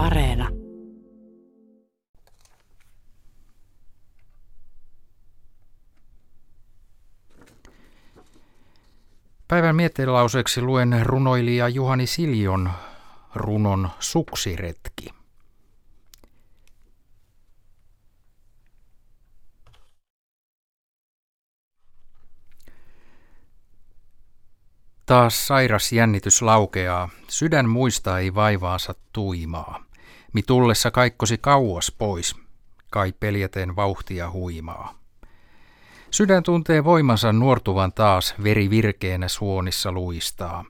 Areena. Päivän miettelauseeksi luen runoilija Juhani Siljon runon Suksiretki. Taas sairas jännitys laukeaa, sydän muistaa ei vaivaansa tuimaa. Mi tullessa kaikkosi kauas pois, kai peljäten vauhtia huimaa. Sydän tuntee voimansa nuortuvan taas, veri virkeänä suonissa luistaa.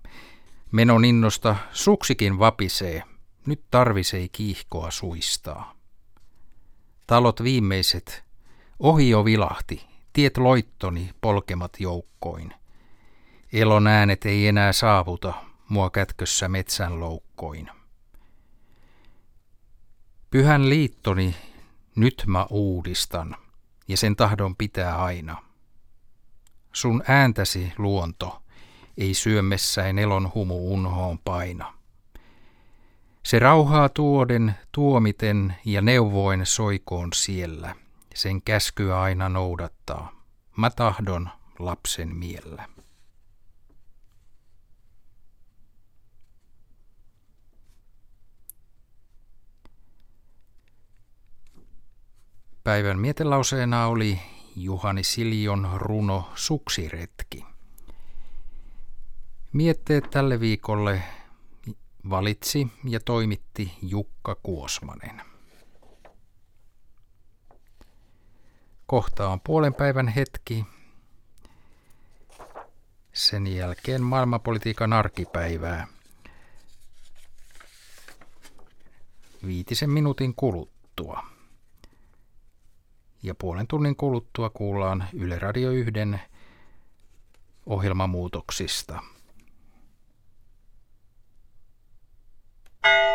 Menon innosta suksikin vapisee, nyt tarvisei kiihkoa suistaa. Talot viimeiset, ohi jo vilahti, tiet loittoni polkemat joukkoin. Elon äänet ei enää saavuta mua kätkössä metsän loukkoin. Pyhän liittoni nyt mä uudistan, ja sen tahdon pitää aina. Sun ääntäsi, luonto, ei syömessäin elon humu unhoon paina. Se rauhaa tuoden, tuomiten ja neuvoin soikoon siellä. Sen käskyä aina noudattaa. Mä tahdon lapsen miellä. Päivän mietelauseena oli Juhani Siljon runo Suksiretki. Mietteet tälle viikolle valitsi ja toimitti Jukka Kuosmanen. Kohta on puolen päivän hetki. Sen jälkeen maailmanpolitiikan arkipäivää. Viitisen minuutin kuluttua ja puolen tunnin kuluttua kuullaan Yle Radio 1 ohjelmamuutoksista. thank you